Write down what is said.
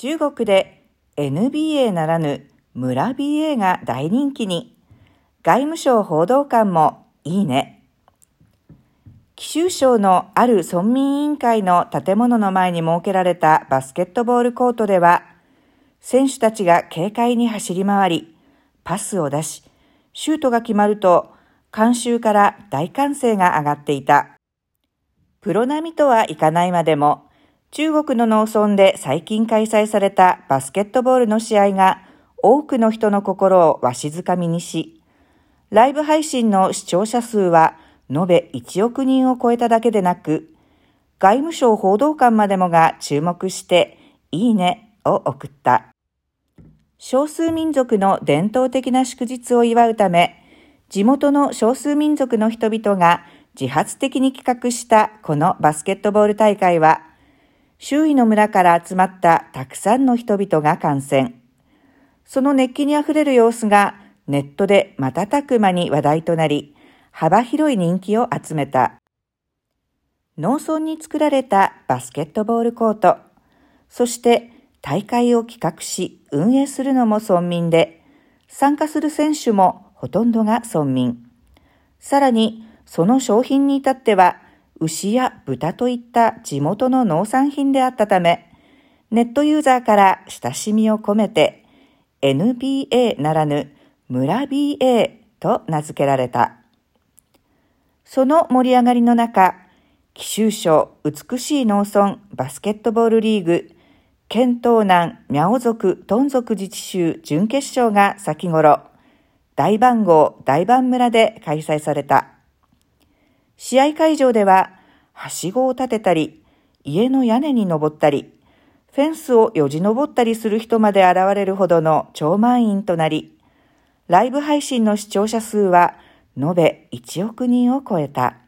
中国で NBA ならぬ村 BA が大人気に、外務省報道官もいいね。貴州省のある村民委員会の建物の前に設けられたバスケットボールコートでは、選手たちが軽快に走り回り、パスを出し、シュートが決まると、観衆から大歓声が上がっていた。プロ並みとはいかないまでも、中国の農村で最近開催されたバスケットボールの試合が多くの人の心をわしづかみにし、ライブ配信の視聴者数は延べ1億人を超えただけでなく、外務省報道官までもが注目して、いいねを送った。少数民族の伝統的な祝日を祝うため、地元の少数民族の人々が自発的に企画したこのバスケットボール大会は、周囲の村から集まったたくさんの人々が観戦。その熱気にあふれる様子がネットで瞬く間に話題となり、幅広い人気を集めた。農村に作られたバスケットボールコート、そして大会を企画し運営するのも村民で、参加する選手もほとんどが村民。さらに、その商品に至っては、牛や豚といった地元の農産品であったため、ネットユーザーから親しみを込めて、NBA ならぬ村 BA と名付けられた。その盛り上がりの中、紀州省美しい農村バスケットボールリーグ県東南ミャオ族トン族自治州準決勝が先頃、大番号大番村で開催された。試合会場では、はしごを立てたり、家の屋根に登ったり、フェンスをよじ登ったりする人まで現れるほどの超満員となり、ライブ配信の視聴者数は延べ1億人を超えた。